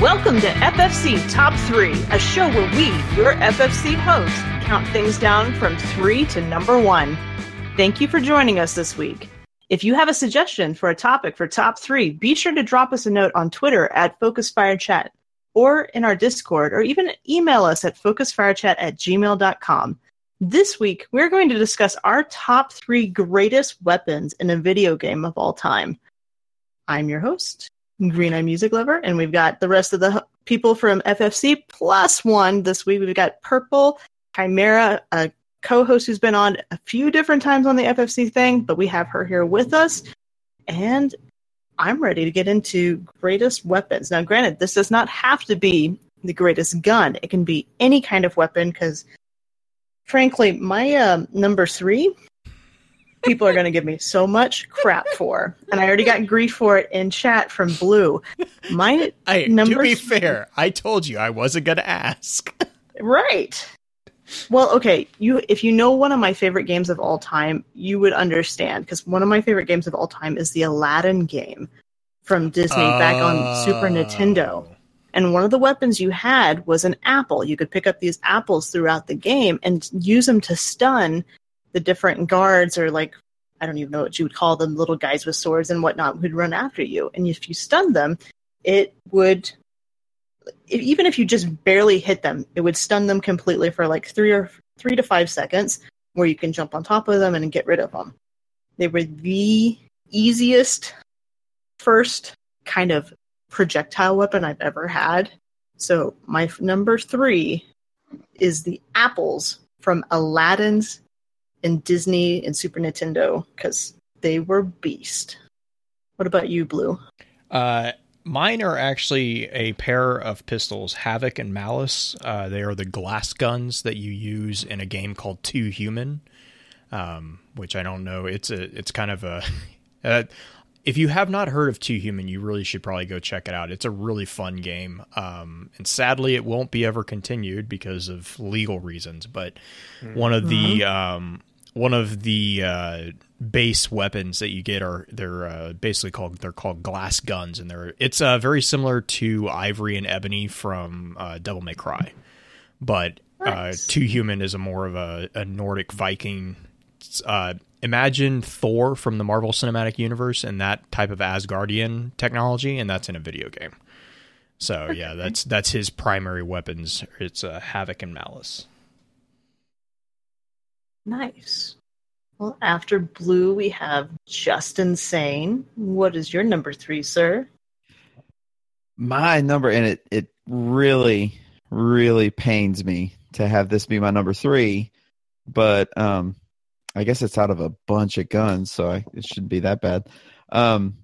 Welcome to FFC Top 3, a show where we, your FFC hosts, count things down from 3 to number 1. Thank you for joining us this week. If you have a suggestion for a topic for Top 3, be sure to drop us a note on Twitter at FocusFireChat or in our Discord or even email us at focusfirechat at gmail.com. This week, we're going to discuss our top three greatest weapons in a video game of all time. I'm your host, Green Eye Music Lover, and we've got the rest of the people from FFC plus one this week. We've got Purple, Chimera, a co host who's been on a few different times on the FFC thing, but we have her here with us. And I'm ready to get into greatest weapons. Now, granted, this does not have to be the greatest gun, it can be any kind of weapon because frankly, my um, number three, people are going to give me so much crap for, and I already got grief for it in chat from Blue. My I, number to be fair, I told you I wasn't going to ask. right. Well, okay, you if you know one of my favorite games of all time, you would understand because one of my favorite games of all time is the Aladdin game from Disney back on Super oh. Nintendo. Oh. And one of the weapons you had was an apple. You could pick up these apples throughout the game and use them to stun the different guards or like I don't even know what you would call them, little guys with swords and whatnot who'd run after you. And if you stunned them, it would even if you just barely hit them, it would stun them completely for like three or three to five seconds, where you can jump on top of them and get rid of them. They were the easiest first kind of projectile weapon I've ever had. So my f- number three is the apples from Aladdin's and Disney and Super Nintendo because they were beast. What about you, Blue? Uh, mine are actually a pair of pistols, Havoc and Malice. Uh, they are the glass guns that you use in a game called Too Human, um, which I don't know. It's a it's kind of a. Uh, if you have not heard of Too Human, you really should probably go check it out. It's a really fun game, um, and sadly, it won't be ever continued because of legal reasons. But one of the um, one of the uh, base weapons that you get are they're uh, basically called they're called glass guns, and they're it's uh, very similar to Ivory and Ebony from uh, Devil May Cry, but uh, Nice. Too Human is a more of a, a Nordic Viking. Uh, imagine Thor from the Marvel Cinematic Universe and that type of Asgardian technology, and that's in a video game. So yeah, that's that's his primary weapons. It's uh, Havoc and Malice. Nice. Well, after Blue, we have Just Insane. What is your number three, sir? my number and it it really really pains me to have this be my number three but um i guess it's out of a bunch of guns so I, it shouldn't be that bad um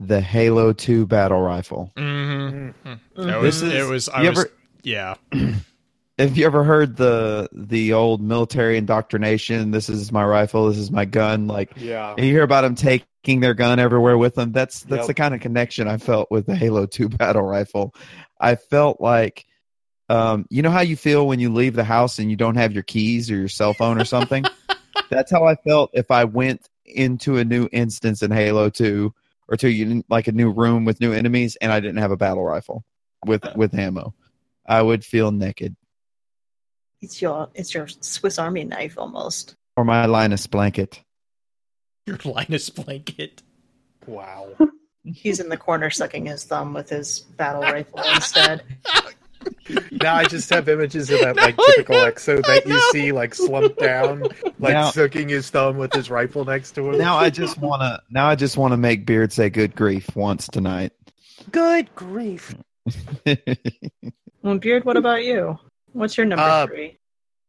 the halo 2 battle rifle Mm-hmm. Mhm. It was. This it is- was. I was. ever- yeah. have you ever heard the the old military indoctrination? This is my rifle this is my gun. Like Yeah. you hear about them taking their gun everywhere with them that's that's Yep. the kind of connection i felt with the halo 2 battle rifle. I felt like um, you know how you feel when you leave the house and you don't have your keys or your cell phone or something? That's how i felt if i went into a new instance in halo 2 or to you like a new room with new enemies and i didn't have a battle rifle with with ammo. I would feel naked It's your it's your Swiss Army knife almost. or my linus blanket Your Linus blanket. Wow. He's in the corner sucking his thumb with his battle rifle instead. now I just have images of that like No, typical know, exo that you see like slumped down, like Now- sucking his thumb with his rifle next to him. now i just want to now i just want to make beard say good grief once tonight good grief. Well, Beard, what about you? What's your number Uh, three?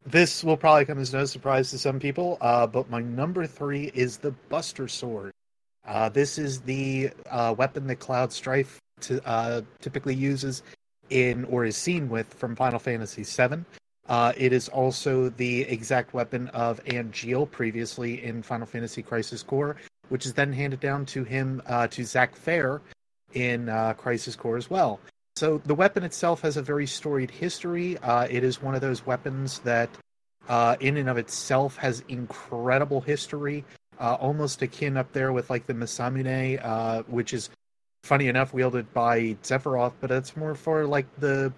This will probably come as no surprise to some people, uh, but my number three is the Buster Sword. Uh, this is the uh, weapon that Cloud Strife t- uh, typically uses in or is seen with from Final Fantasy VII. Uh, it is also the exact weapon of Angeal previously in Final Fantasy Crisis Core, which is then handed down to him uh, to Zack Fair in uh, Crisis Core as well. So the weapon itself has a very storied history. Uh, it is one of those weapons that, uh, in and of itself, has incredible history, uh, almost akin up there with like the Masamune, uh, which is funny enough, wielded by Sephiroth, but it's more for like the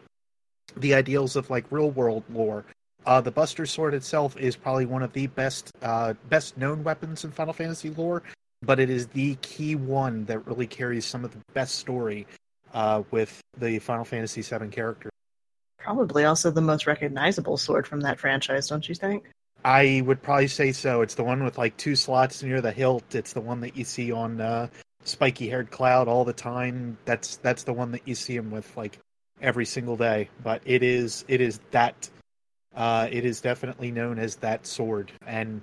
the ideals of like real world lore. Uh, the Buster Sword itself is probably one of the best uh, best known weapons in Final Fantasy lore, but it is the key one that really carries some of the best story uh, with the Final Fantasy VII character. Probably also the most recognizable sword from that franchise, don't you think? I would probably say so. It's the one with like two slots near the hilt. It's the one that you see on uh, spiky haired Cloud all the time. That's that's the one that you see him with like every single day. But it is it is that uh, it is definitely known as that sword. And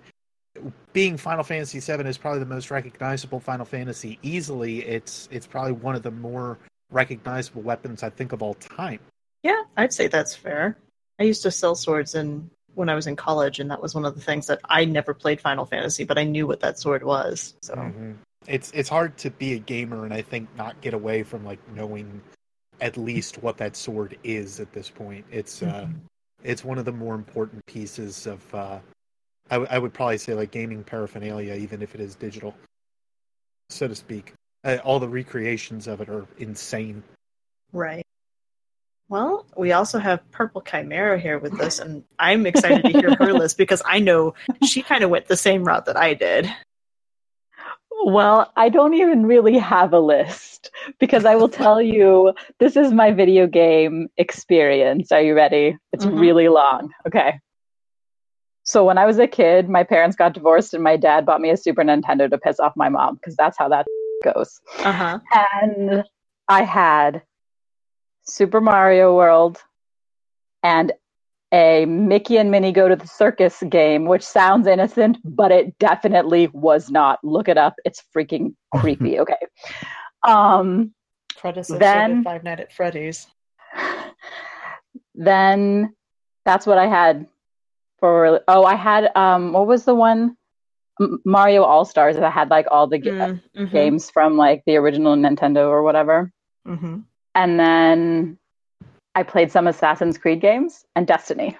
being Final Fantasy VII is probably the most recognizable Final Fantasy. Easily, it's it's probably one of the more recognizable weapons I think of all time. Yeah, I'd say that's fair. I used to sell swords in when I was in college, and that was one of the things that I never played Final Fantasy, but I knew what that sword was. So mm-hmm. it's it's hard to be a gamer and I think not get away from like knowing at least what that sword is at this point. It's uh, mm-hmm. it's one of the more important pieces of uh, I, w- I would probably say like gaming paraphernalia, even if it is digital, so to speak. Uh, all the recreations of it are insane. Right. Well, we also have Purple Chimera here with us, and I'm excited to hear her list because I know she kind of went the same route that I did. Well, I don't even really have a list because I will tell you this is my video game experience. Are you ready? It's mm-hmm. really long. Okay. So when I was a kid, my parents got divorced and my dad bought me a Super Nintendo to piss off my mom because that's how that goes. Uh-huh. And I had Super Mario World and a Mickey and Minnie Go to the Circus game, which sounds innocent, but it definitely was not. Look it up. It's freaking creepy. Okay. Um, Predecessor then, Five Nights at Freddy's. Then that's what I had for. Oh, I had um, what was the one? Mario All Stars that had like all the mm, mm-hmm. games from like the original Nintendo or whatever. Mm-hmm. And then I played some Assassin's Creed games and Destiny.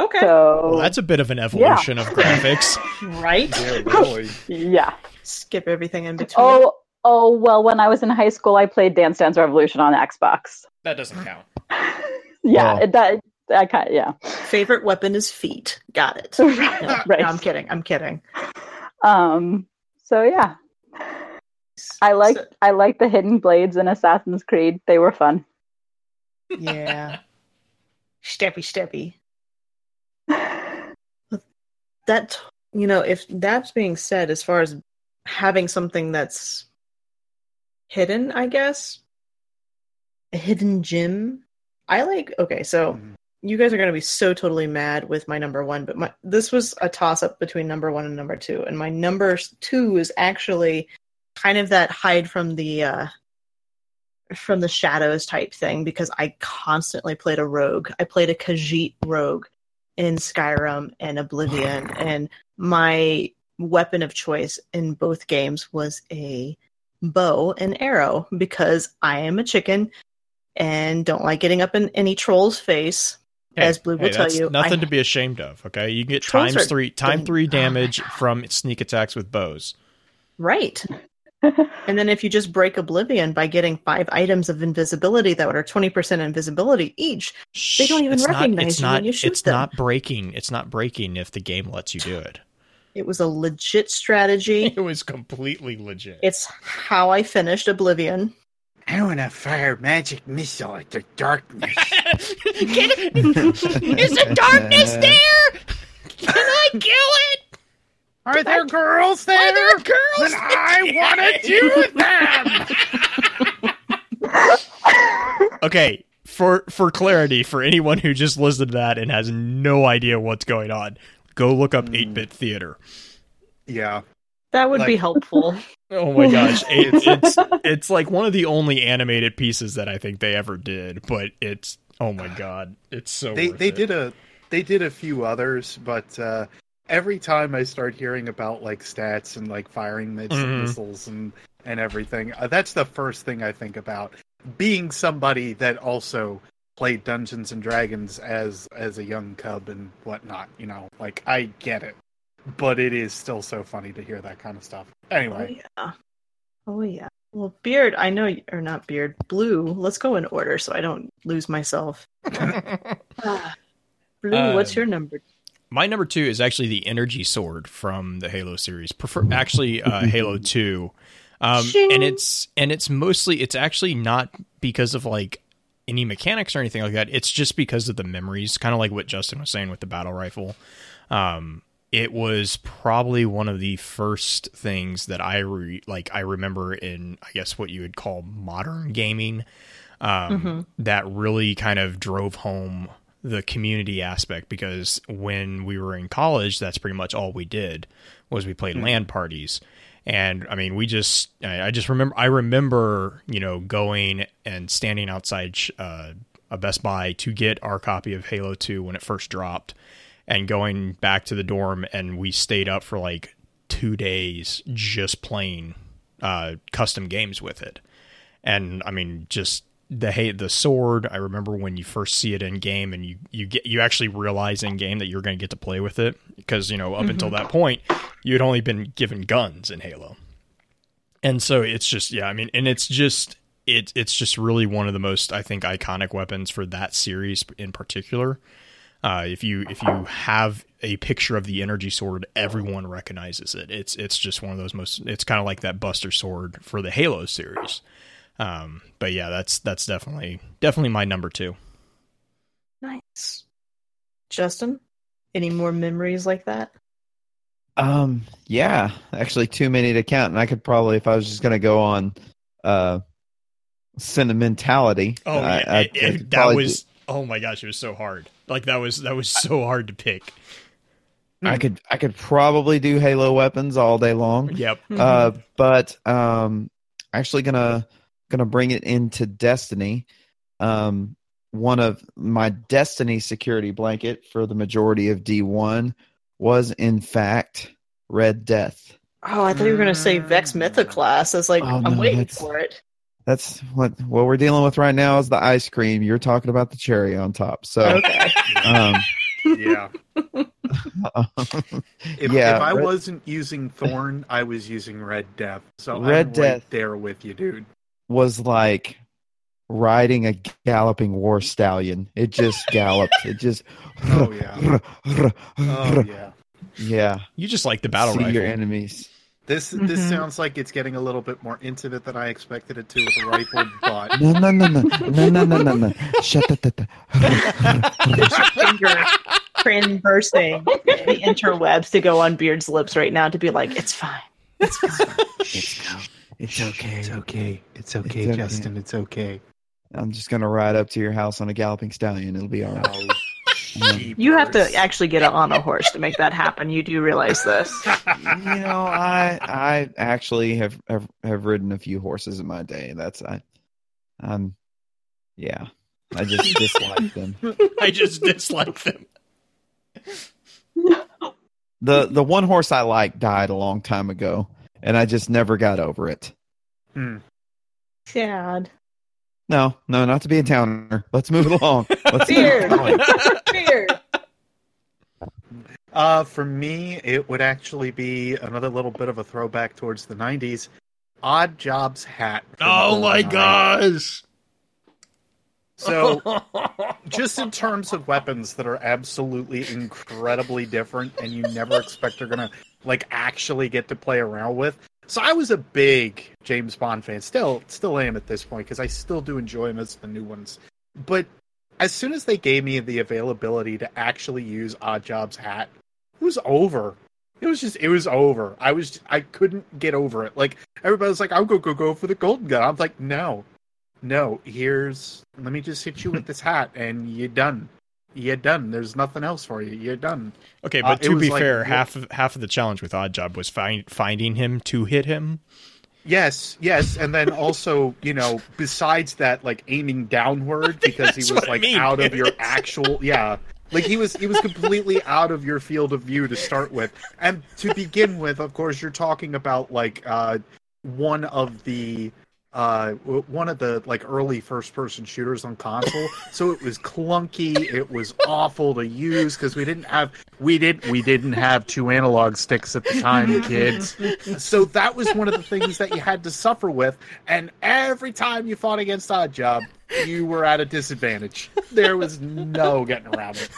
Okay. So well, that's a bit of an evolution yeah. of graphics. right? Yeah, yeah. Skip everything in between. Oh, oh, well, when I was in high school, I played Dance Dance Revolution on Xbox. That doesn't count. yeah, it does. I kind of, yeah. Favorite weapon is feet. Got it. right. No, right. No, I'm kidding. I'm kidding. Um. So yeah, I like so, I like the hidden blades in Assassin's Creed. They were fun. Yeah. steppy steppy. That you know, if that's being said, as far as having something that's hidden, I guess a hidden gem. I like. Okay, so mm. You guys are going to be so totally mad with my number one, but my this was a toss up between number one and number two, and my number two is actually kind of that hide from the uh, from the shadows type thing because I constantly played a rogue. I played a Khajiit rogue in Skyrim and Oblivion, and my weapon of choice in both games was a bow and arrow because I am a chicken and don't like getting up in any troll's face. Hey, as Blue will hey, tell you, nothing I, to be ashamed of. Okay, you can get times three, time three damage from sneak attacks with bows. Right and then if you just break Oblivion by getting five items of invisibility that are 20% invisibility each, Shh, they don't even recognize not, you not, when you shoot it's them. It's not breaking. It's not breaking if the game lets you do it. It was a legit strategy. It was completely legit. It's how I finished Oblivion. I want to fire magic missile at the darkness. Can, is the darkness there? Can I kill it? Are there girls there? Are there girls? Then I want to do them. okay, for for clarity, for anyone who just listened to that and has no idea what's going on, go look up Eight Bit Theater. Yeah, that would like, be helpful. oh my gosh, it, it's it's like one of the only animated pieces that I think they ever did, but it's oh my god, it's so. They they it. did a they did a few others, but uh, every time I start hearing about like stats and like firing miss- mm-hmm. missiles and and everything, uh, that's the first thing I think about. Being somebody that also played Dungeons and Dragons as as a young cub and whatnot, you know, like I get it, but it is still so funny to hear that kind of stuff. Anyway, oh, yeah. Oh yeah. Well, beard. I know, or not beard. Blue. Let's go in order so I don't lose myself. Blue. what's your number? My number two is actually the energy sword from the Halo series. Prefer actually uh, Halo Two, um, and it's and it's mostly it's actually not because of like any mechanics or anything like that. It's just because of the memories, kind of like what Justin was saying with the battle rifle. Um, it was probably one of the first things that I re- like. I remember in I guess what you would call modern gaming um, that really kind of drove home the community aspect because when we were in college, that's pretty much all we did was we played LAN parties. And I mean, we just, I I just remember, I remember, you know, going and standing outside uh, a Best Buy to get our copy of Halo 2 when it first dropped and going back to the dorm and we stayed up for like two days just playing uh, custom games with it and I mean just the hey the sword. I remember when you first see it in game, and you you get you actually realize in game that you're going to get to play with it because you know up until that point you had only been given guns in Halo, and so it's just yeah. I mean, and it's just it it's just really one of the most I think iconic weapons for that series in particular. Uh, if you if you have a picture of the energy sword, everyone recognizes it. It's it's just one of those most. It's kind of like that Buster sword for the Halo series. Um, but yeah, that's that's definitely definitely my number two. Nice. Justin, any more memories like that? Um, yeah, actually, too many to count, and I could probably, if I was just gonna go on, uh, sentimentality. Oh I- yeah, I- it- I it- could that probably was oh my gosh, it was so hard. Like that was that was so hard to pick. I could, I could probably do Halo weapons all day long. Yep. Uh, but um, actually gonna gonna bring it into Destiny. Um, one of my Destiny security blanket for the majority of D one was in fact Red Death. oh, I thought you were going to say Vex Mythoclast. I was like, Oh, I'm no, waiting that's- for it. That's what what we're dealing with right now is the ice cream. You're talking about the cherry on top. So, Okay. um, Yeah. If, yeah, if I Red- wasn't using Thorn, I was using Red Death. So Red I'm Death. right there with you, dude. was like riding a galloping war stallion. It just galloped. It just Oh yeah. Oh yeah. yeah. You just like the battle See rifle. your enemies. This this Mhm. sounds like it's getting a little bit more intimate than I expected it to with a rifle, but No, no, no, no, no, no, no, no, no. Shut the. There's your finger traversing the interwebs to go on Beard's lips right now to be like, it's fine. It's fine. It's okay. it's okay. It's okay, it's okay. Justin. It's okay. I'm just gonna ride up to your house on a galloping stallion. It'll be all right. You have to actually get on a horse to make that happen. You do realize this. You know, I I actually have have, have ridden a few horses in my day. That's I, I'm, yeah. I just dislike them. I just dislike them. the The one horse I like died a long time ago, and I just never got over it. Hmm. Sad. No, no, not to be a towner. Let's move along. Let's Beard. keep going. Beard. Uh, for me, it would actually be another little bit of a throwback towards the '90s. Odd Jobs hat. Oh my GoldenEye. gosh. So, just in terms of weapons that are absolutely incredibly different, and you never expect they're gonna like actually get to play around with. So, I was a big James Bond fan. Still, still am at this point because I still do enjoy most of the new ones. But as soon as they gave me the availability to actually use Odd Jobs hat, it was over. It was just, it was over. I was, I couldn't get over it. Like everybody was like, "I'll go, go, go for the golden gun." I'm like, no, no. Here's, let me just hit you with this hat, and you're done. You're done. There's nothing else for you. You're done. Okay, Uh, but it to be like- fair, half of half of the challenge with Odd Job was find, finding him to hit him. Yes, yes, and then also, you know, besides that, like aiming downward because he was what I like mean. out of your actual, yeah, like he was he was completely out of your field of view to start with, and to begin with, of course, you're talking about like uh one of the uh one of the like early first person shooters on console. So it was clunky. It was awful to use because we didn't have we did we didn't have two analog sticks at the time kids. So that was one of the things that you had to suffer with. And every time you fought against odd job you were at a disadvantage. There was no getting around it.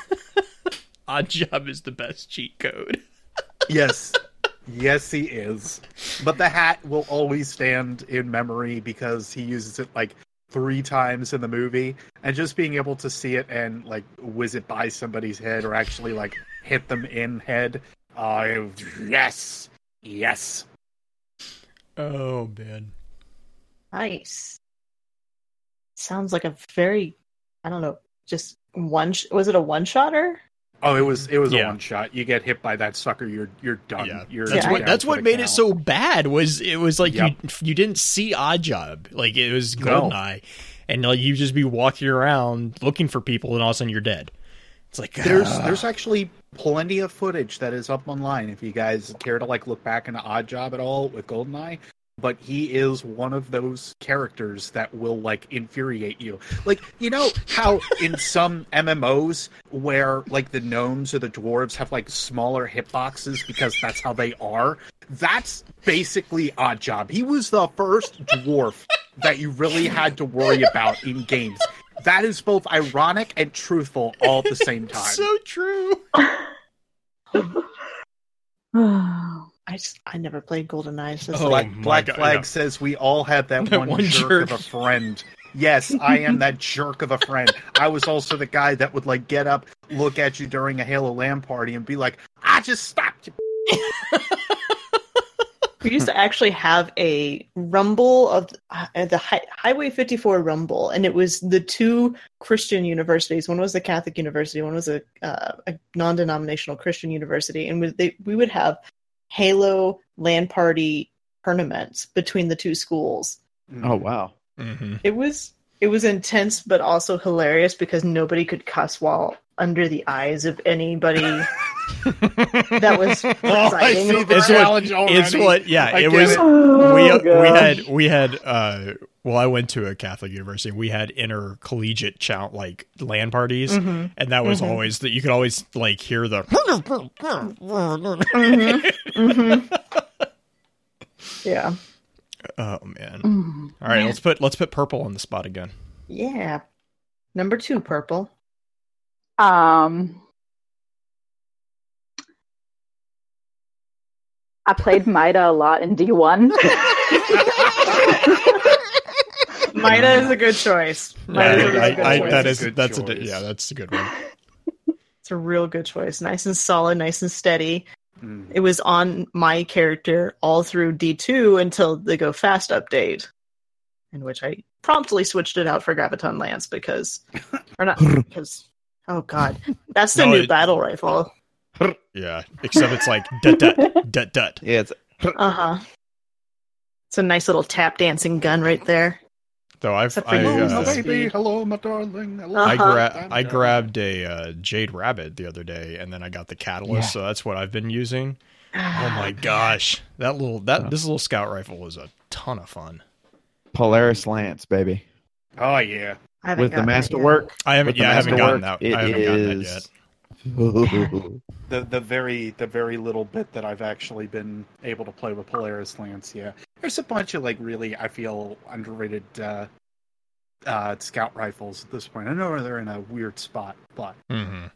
Odd Job is the best cheat code. Yes. Yes, he is. But the hat will always stand in memory because he uses it like three times in the movie. And just being able to see it and like whiz it by somebody's head or actually like hit them in head. Uh, yes. Yes. Oh man. Nice. Sounds like a very, I don't know, just one. Sh- was it a one shotter? Oh, it was it was Yeah. a one shot. You get hit by that sucker, you're you're done. Yeah, You're that's what that's what the made it so bad. Was it was like Yep. you you didn't see Odd Job like it was No. Goldeneye, and like you just be walking around looking for people, and all of a sudden you're dead. It's like There's ah. there's actually plenty of footage that is up online if you guys care to like look back into Odd Job at all with Goldeneye. But he is one of those characters that will like infuriate you. Like you know how in some MMOs where like the gnomes or the dwarves have like smaller hitboxes because that's how they are. That's basically Odd Job. He was the first dwarf that you really had to worry about in games. That is both ironic and truthful all at the same time. so true. I just I never played GoldenEye. So it's Oh, like, Black, Black God, Flag yeah. says we all had that That one, one jerk, jerk. of a friend. Yes, I am that jerk of a friend. I was also the guy that would like get up, look at you during a Halo LAN party, and be like, "I just stopped you." we used to actually have a rumble of uh, the hi- Highway 54 rumble, and it was the two Christian universities. One was the Catholic university, one was a, uh, a non-denominational Christian university, and we, they, we would have Halo LAN party tournaments between the two schools. Oh wow. hmm It was it was intense, but also hilarious because nobody could cuss while under the eyes of anybody that was Oh, I presiding see the It's what- challenge already. It's what yeah, I it was. it. Oh, we we had we had uh well I went to a Catholic university we had intercollegiate chow like LAN parties Mhm. and that was Mhm. always that you could always like hear the Mhm. Mhm. yeah. oh man Mm. all right let's put let's put purple on the spot again Yeah. Number two, purple. Um, I played Mida a lot in D1. Mida is a good choice. Yeah, is a I, good I, choice. that It's is a good that's a yeah that's a good one It's a real good choice. Nice and solid, nice and steady. Mm. It was on my character all through D2 until the Go Fast update, in which I promptly switched it out for Graviton Lance because, or not because, oh god, that's the No, new it- battle rifle. yeah except it's like dut dut dut dut Yeah, it's Uh huh. It's a nice little tap dancing gun right there. Though I've I. Hello, uh, baby. Hello, my darling. Hello, Uh-huh. I, gra- I grabbed a uh, Jade Rabbit the other day, and then I got the Catalyst, Yeah. so that's what I've been using. Oh my gosh, that little that this little scout rifle was a ton of fun. Polaris Lance, baby. Oh yeah. I haven't With the masterwork. I haven't, yeah, I haven't gotten that. it I haven't gotten that is- yet. the the very the very little bit that I've actually been able to play with Polaris Lance, yeah. There's a bunch of like really I feel underrated uh uh scout rifles at this point. I know they're in a weird spot, but hmm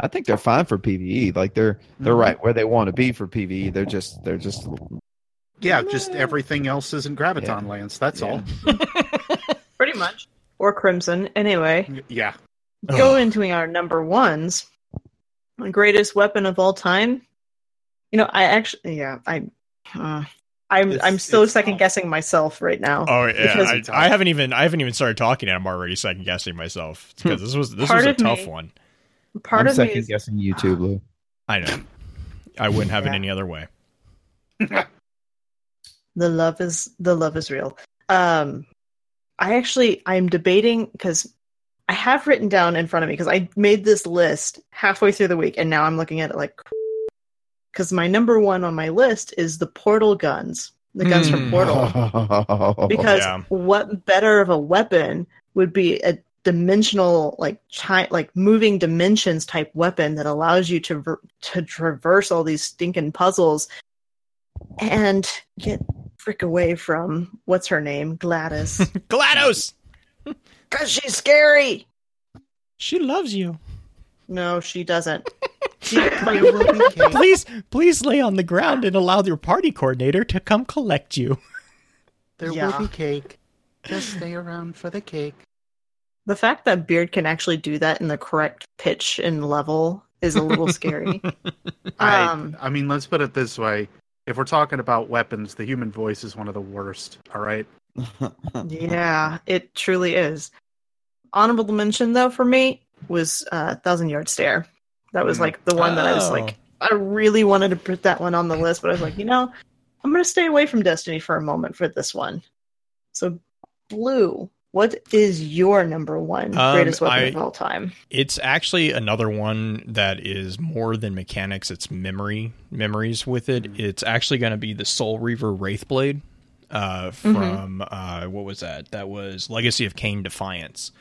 I think they're fine for PVE. Like they're they're Mhm. right where they want to be for PVE. They're just they're just yeah, just everything else isn't Graviton Lance, that's Yeah. Pretty much. Or Crimson. Anyway, all. Yeah. go into our number ones. The greatest weapon of all time. You know, I actually, yeah, I, uh, I'm, It's- I'm still second tough. guessing myself right now. Oh yeah, I, I haven't even I haven't even started talking, and I'm already second guessing myself because this was this Part was a tough me- one. Part I'm of me second is, guessing you too, Blue. I know. I wouldn't have it any other way. the love is the love is real. Um, I actually I'm debating because I have written down in front of me because I made this list halfway through the week and now I'm looking at it like because my number one on my list is the portal guns the guns from Hmm. Portal. Because Yeah. what better of a weapon would be a dimensional, like chi- like moving dimensions type weapon that allows you to ver- to traverse all these stinking puzzles and get frick away from what's her name, Gladys, GLaDOS! Because she's scary. She loves you. No, she doesn't. She, There will be cake. Please, please lay on the ground and allow your party coordinator to come collect you. There Yeah. will be cake. Just stay around for the cake. the fact that Beard can actually do that in the correct pitch and level is a little scary. Um, I, I mean, let's put it this way: if we're talking about weapons, the human voice is one of the worst. All right. Yeah, it truly is. Honorable mention though for me was uh, Thousand Yard Stare. That was like the one that I was Oh. like, I really wanted to put that one on the list, but I was like, you know, I'm gonna stay away from Destiny for a moment for this one. So, Blue, what is your number one Um, greatest weapon I- of all time? It's actually another one that is more than mechanics. It's memory memories with it. It's actually going to be the Soul Reaver Wraithblade uh, from uh, what was that? That was Legacy of Kain Defiance.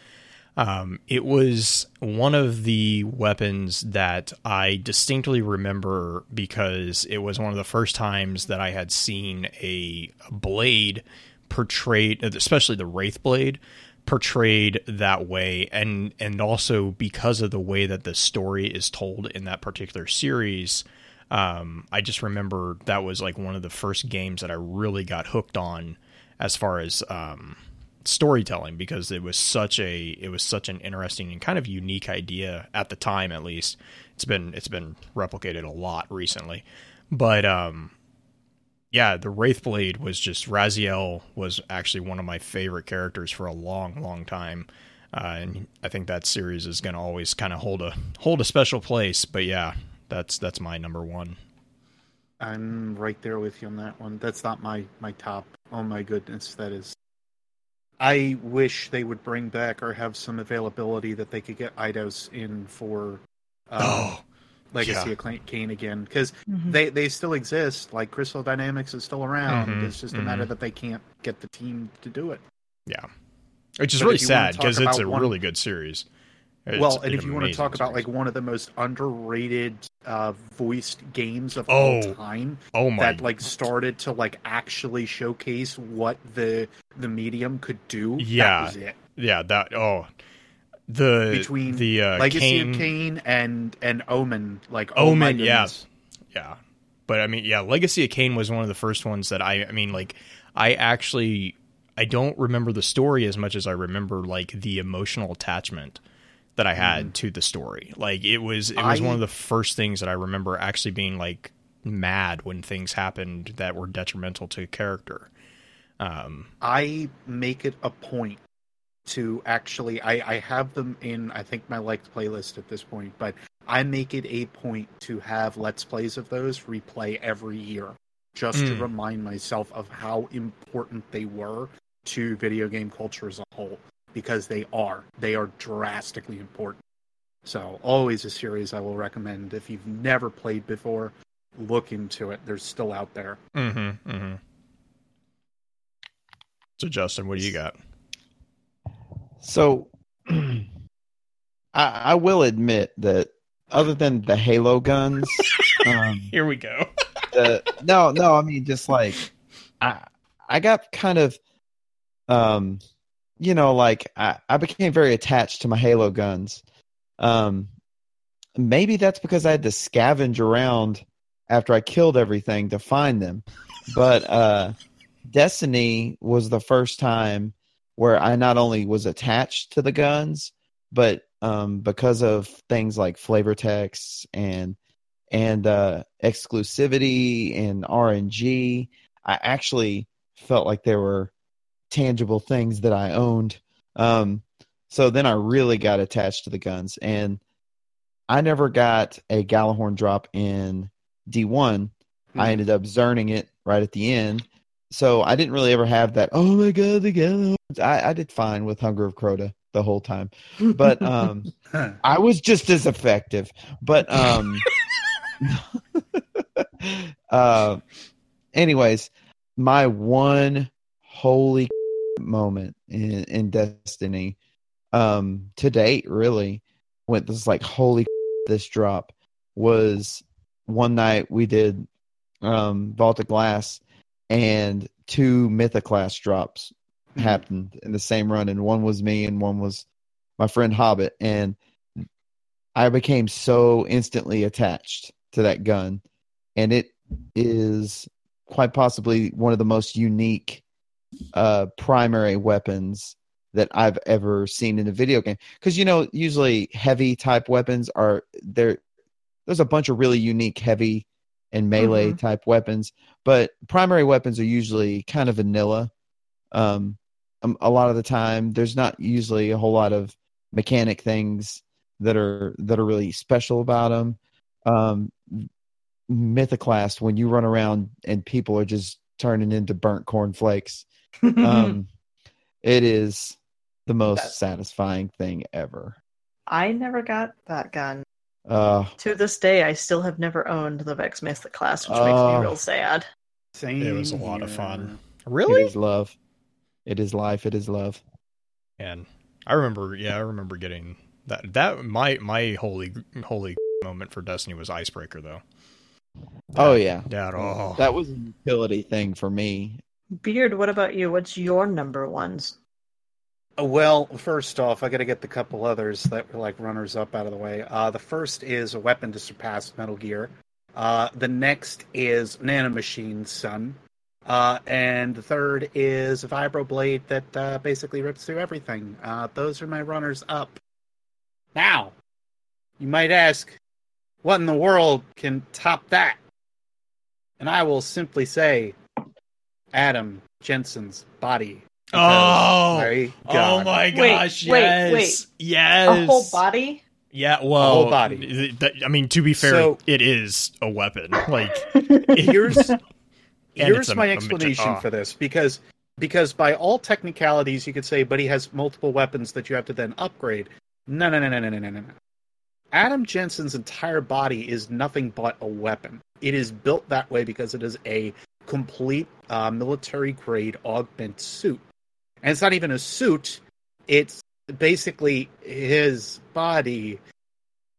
Um, it was one of the weapons that I distinctly remember because it was one of the first times that I had seen a, a blade portrayed, especially the Wraith blade, portrayed that way, and and also because of the way that the story is told in that particular series. Um, I just remember that was like one of the first games that I really got hooked on as far as um, storytelling because it was such a it was such an interesting and kind of unique idea at the time at least. It's been it's been replicated a lot recently. But um yeah the wraithblade was just raziel was actually one of my favorite characters for a long long time. Uh, and i think that series is going to always kind of hold a hold a special place. But yeah that's that's my number one I'm right there with you on that one. That's not my my top. Oh my goodness, that is. I wish they would bring back or have some availability that they could get Eidos in for um, oh Legacy yeah. of Cla- Kain again because Mm-hmm. they they still exist. Like Crystal Dynamics is still around. Mhm, It's just a matter that they can't get the team to do it. yeah which is But really if you wanna sad because it's a one- really good series It's well, and an if you want to talk about like one of the most underrated uh, voiced games of Oh, all time, oh my that like started to like actually showcase what the the medium could do. Yeah. that was it. Yeah, that oh the Between the uh, Legacy Kain, of Kain and and Omen, like oh Omen, yeah. yeah. But I mean, yeah, Legacy of Kain was one of the first ones that I I mean like I actually I don't remember the story as much as I remember like the emotional attachment that I had to the story. Like it was it was. I- one of the first things that I remember actually being like mad when things happened that were detrimental to character. Um I make it a point to actually I, I have them in I think my liked playlist at this point, but I make it a point to have let's plays of those replay every year just to Mm. remind myself of how important they were to video game culture as a whole because they are they are drastically important. So always a series I will recommend if you've never played before, look into it. They're still out there. Mm mhm Mm mhm. So Justin, what do you got? So, I, I will admit that other than the Halo guns, um, Here we go. the, no, no, I mean just like I, I got kind of, um, you know, like I, I became very attached to my Halo guns. Um, maybe that's because I had to scavenge around after I killed everything to find them, but uh, Destiny was the first time where I not only was attached to the guns, but um, because of things like flavor text and and uh, exclusivity and RNG, I actually felt like there were tangible things that I owned. Um, so then I really got attached to the guns, and I never got a Gjallarhorn drop in D1. I ended up zerning it right at the end. So I didn't really ever have that. Oh my god, the Gjallarhorns! I, I did fine with Hunger of Crota the whole time, but um, I was just as effective. But um, uh, anyways, my one holy moment in, in Destiny um to date really when this like holy this drop was one night we did um Vault of Glass and two Mythoclast drops happened in the same run and one was me and one was my friend Hobbit and I became so instantly attached to that gun and it is quite possibly one of the most unique uh, primary weapons that I've ever seen in a video game. Because you know, usually heavy type weapons are there. There's a bunch of really unique heavy and melee Mhm. type weapons, but primary weapons are usually kind of vanilla. Um, um, a lot of the time, there's not usually a whole lot of mechanic things that are that are really special about them. Um, Mythoclast, when you run around and people are just turning into burnt cornflakes, um, it is the most That- satisfying thing ever. I never got that gun. Uh, To this day, I still have never owned the Vex Mythoclast, which makes Oh. me real sad. Same It was a lot of fun. it Really? is love. It is life. It is love. And I remember, yeah, I remember getting that. That my my holy holy moment for Destiny was Icebreaker though. Oh yeah, That oh, that was a utility thing for me. Beard, what about you? What's your number ones? Well, first off, I got to get the couple others that were like runners up out of the way. Uh, the first is a weapon to surpass Metal Gear. Uh, the next is Nanomachine's Son. Uh, and the third is a vibroblade that uh, basically rips through everything. Uh, those are my runners up. Now, you might ask, what in the world can top that? And I will simply say, Adam Jensen's body. Oh, oh my God. oh my gosh! Wait, yes, wait, wait. yes, a whole body. Yeah, well, a whole body. That, I mean, to be fair, so, it is a weapon. Like here's here's my a, explanation a, oh. for this because because by all technicalities, you could say, but he has multiple weapons that you have to then upgrade. No, no, no, no, no, no, no, no. Adam Jensen's entire body is nothing but a weapon. It is built that way because it is a complete uh, military grade augment suit and it's not even a suit it's basically his body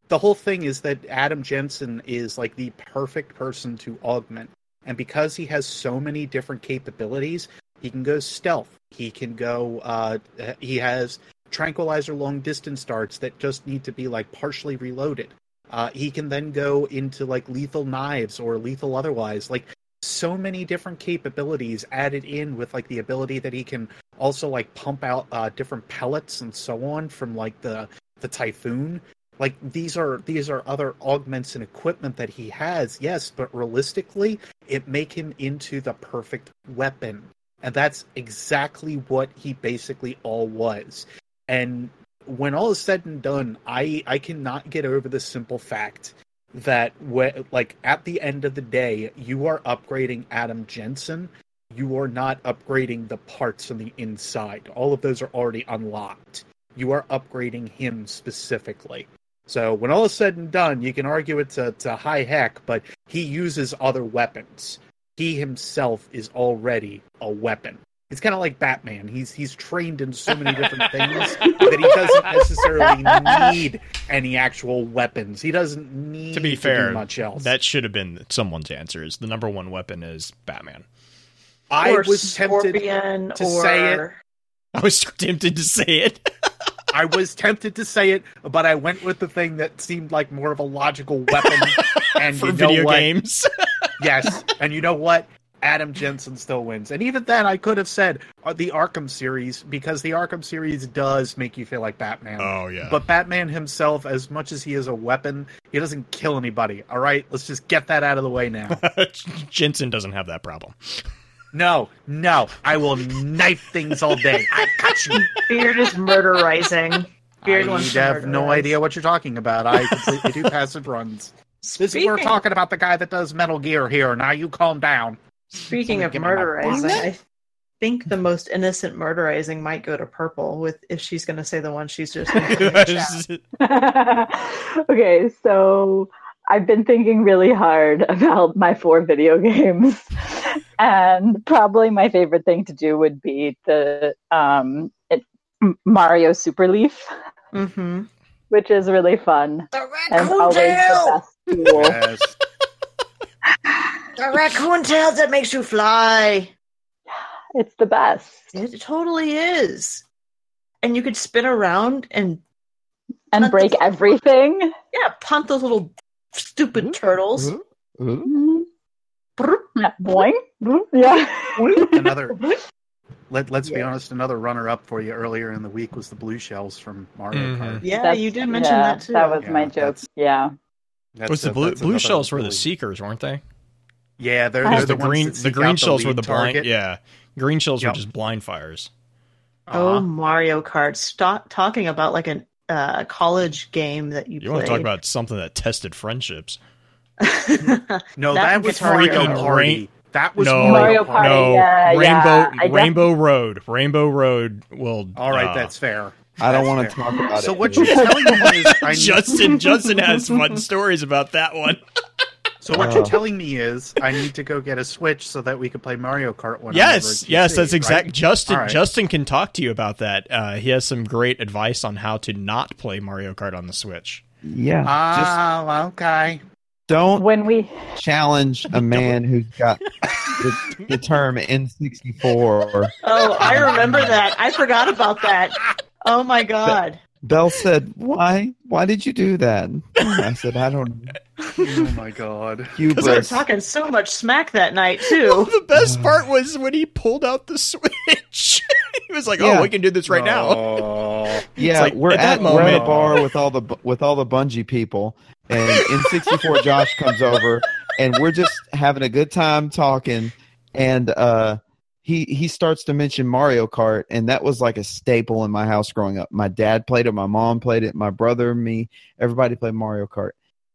the whole thing is that adam jensen is like the perfect person to augment and because he has so many different capabilities, he can go stealth. He can go. Uh, he has tranquilizer long distance darts that just need to be like partially reloaded. Uh, he can then go into like lethal knives or lethal otherwise. Like so many different capabilities added in with like the ability that he can also like pump out uh, different pellets and so on from like the the typhoon. Like these are these are other augments and equipment that he has yes but realistically it make him into the perfect weapon. And that's exactly what he basically all was. And when all is said and done i i cannot get over the simple fact that whe- like at the end of the day you are upgrading adam jensen you are not upgrading the parts on the inside all of those are already unlocked you are upgrading him specifically so when all is said and done, you can argue it's a, it's a high heck, but he uses other weapons. He himself is already a weapon. It's kind of like Batman. He's he's trained in so many different things that he doesn't necessarily need any actual weapons. He doesn't need to be do fair, much else. that should have been someone's answer. Is the number one weapon is Batman? I or was tempted. Scorpion, to or say it. I was tempted to say it. I was tempted to say it, but I went with the thing that seemed like more of a logical weapon. And for you know video what? games. Yes, and you know what? Adam Jensen still wins. And even then, I could have said uh, the Arkham series because the Arkham series does make you feel like Batman. oh yeah, But Batman himself, as much as he is a weapon, he doesn't kill anybody. All right, let's just get that out of the way now. Jensen doesn't have that problem. no, no, I will knife things all day. I cut you. Beard is murderizing. Beard I wants to have no murderize. idea what you're talking about. I completely do passive runs. This is, we're talking about the guy that does Metal Gear here. Now you calm down. Speaking of Give murderizing. I think the most innocent murderizing might go to Purple with if she's going to say the one she's just. okay, so I've been thinking really hard about my four video games. and probably my favorite thing to do would be the um, it, Mario Super Leaf, Mm-hmm. which is really fun The and always the best tool. Yes. The raccoon tails that makes you fly. It's the best. It totally is. And you could spin around and And break the- everything. yeah, punt those little stupid mm-hmm. turtles. Ooh, ooh. Brrr. Yeah, boing. Yeah. Another. Let, let's be honest. Another runner-up for you earlier in the week was the blue shells from Mario Mhm. Kart. Yeah, That's- you did mention yeah, that too. That was Yeah, my joke. that's- Yeah. That's was the blue blue shells were the seekers, weren't they? Yeah, they're, they're the, the, ones green that the green out the shells were lead the blind. target. Yeah, green shells Yep. were just blind fires. Oh, Uh-huh. Mario Kart! Stop talking about like a uh, college game that you, played. You played. want to talk about something that tested friendships? No, That that, was Guitar Mario Hero. Party. That was No, Mario Mario Party, Party. no, yeah, Rainbow yeah. I Rainbow Road, Rainbow Road will. All right, uh, that's fair. I don't want to talk about So it. So what you're telling me is, I need- Justin Justin has fun stories about that one. So what Oh. you're telling me is, I need to go get a Switch so that we can play Mario Kart. When yes, at yes, that's exact. right? Justin All right. Justin can talk to you about that. Uh, he has some great advice on how to not play Mario Kart on the Switch. yeah, just Ah, okay. don't When we challenge a man who's got the, the term N64. oh, I remember that. I forgot about that. Oh my god! Bell said, "Why? Why did you do that?" I said, "I don't know." Oh my god. Because we were talking so much smack that night Well, too. the best part was when he pulled out the Switch. he was like, "Oh, Yeah. we can do this right now." Oh. Yeah, like, we're at at, that we're at a moment- bar with all the bu- with all the Bungie people, and in '64 Josh comes over, and we're just having a good time talking, and uh, he he starts to mention Mario Kart, and that was like a staple in my house growing up. My dad played it, my mom played it, my brother, me, everybody played Mario Kart,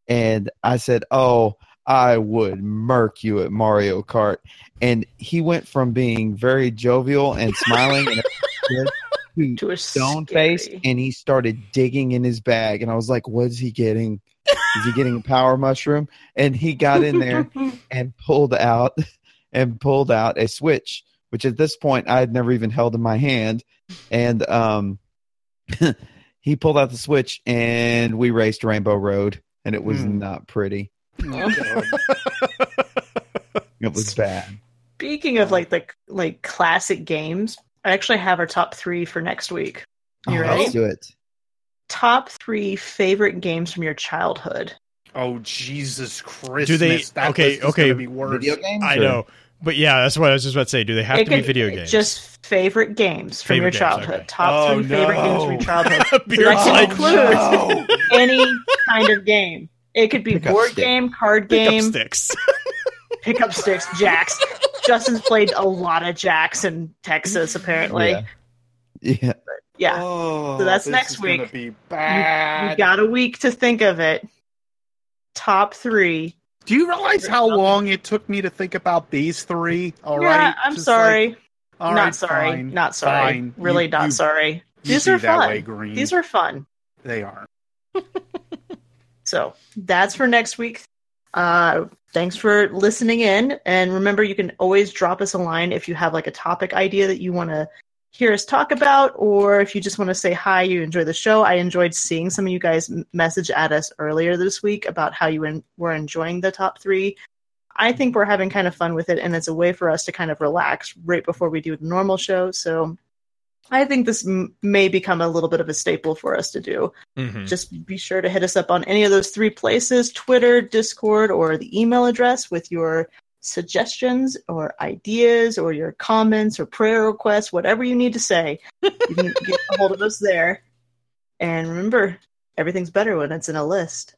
and I said, "Oh." I would murk you at Mario Kart, and he went from being very jovial and smiling and to To a stone face and he started digging in his bag and I was like, What is he getting? Is he getting a power mushroom? And he got in there and pulled out and pulled out a switch, which at this point I had never even held in my hand. And um he pulled out the switch and we raced Rainbow Road and it was Hmm. not pretty. Oh, It was bad. Speaking of like the like classic games, I actually have our top three for next week. You Oh, ready? Let's do it. Top three favorite games from your childhood. Oh Jesus Christ! Do they- That okay, list is okay. Be worse. Video games? I or- know, but yeah, that's what I was just about to say. Do they have It to be video games? Just favorite games from Favorite your games, childhood. okay. Top Oh, three favorite games from your no. childhood. Beard's that can like, include- No. Any kind of game. It could be Pick board game, card pick up game, sticks. pickup sticks, jacks. Justin's played a lot of jacks in Texas, apparently. Yeah. Yeah. Yeah. Oh, So that's this next is week. Be You, bad. you got a week to think of it. Top three. Do you realize how long it took me to think about these three? All right, yeah, I'm Just sorry. like, all not right, sorry. fine, Not sorry. fine. Really You- not you- sorry. you These are fun. way. These are fun. they are. So that's for next week. Uh, thanks for listening in. And remember, you can always drop us a line if you have like a topic idea that you want to hear us talk about, or if you just want to say hi, you enjoy the show. I enjoyed seeing some of you guys message at us earlier this week about how you en- were enjoying the top three. I think we're having kind of fun with it, and it's a way for us to kind of relax right before we do the normal show. So I think this m- may become a little bit of a staple for us to do Mhm. just be sure to hit us up on any of those three places Twitter, Discord, or the email address with your suggestions or ideas or your comments or prayer requests, whatever you need to say. You can get a hold of us there. And remember, everything's better when it's in a list.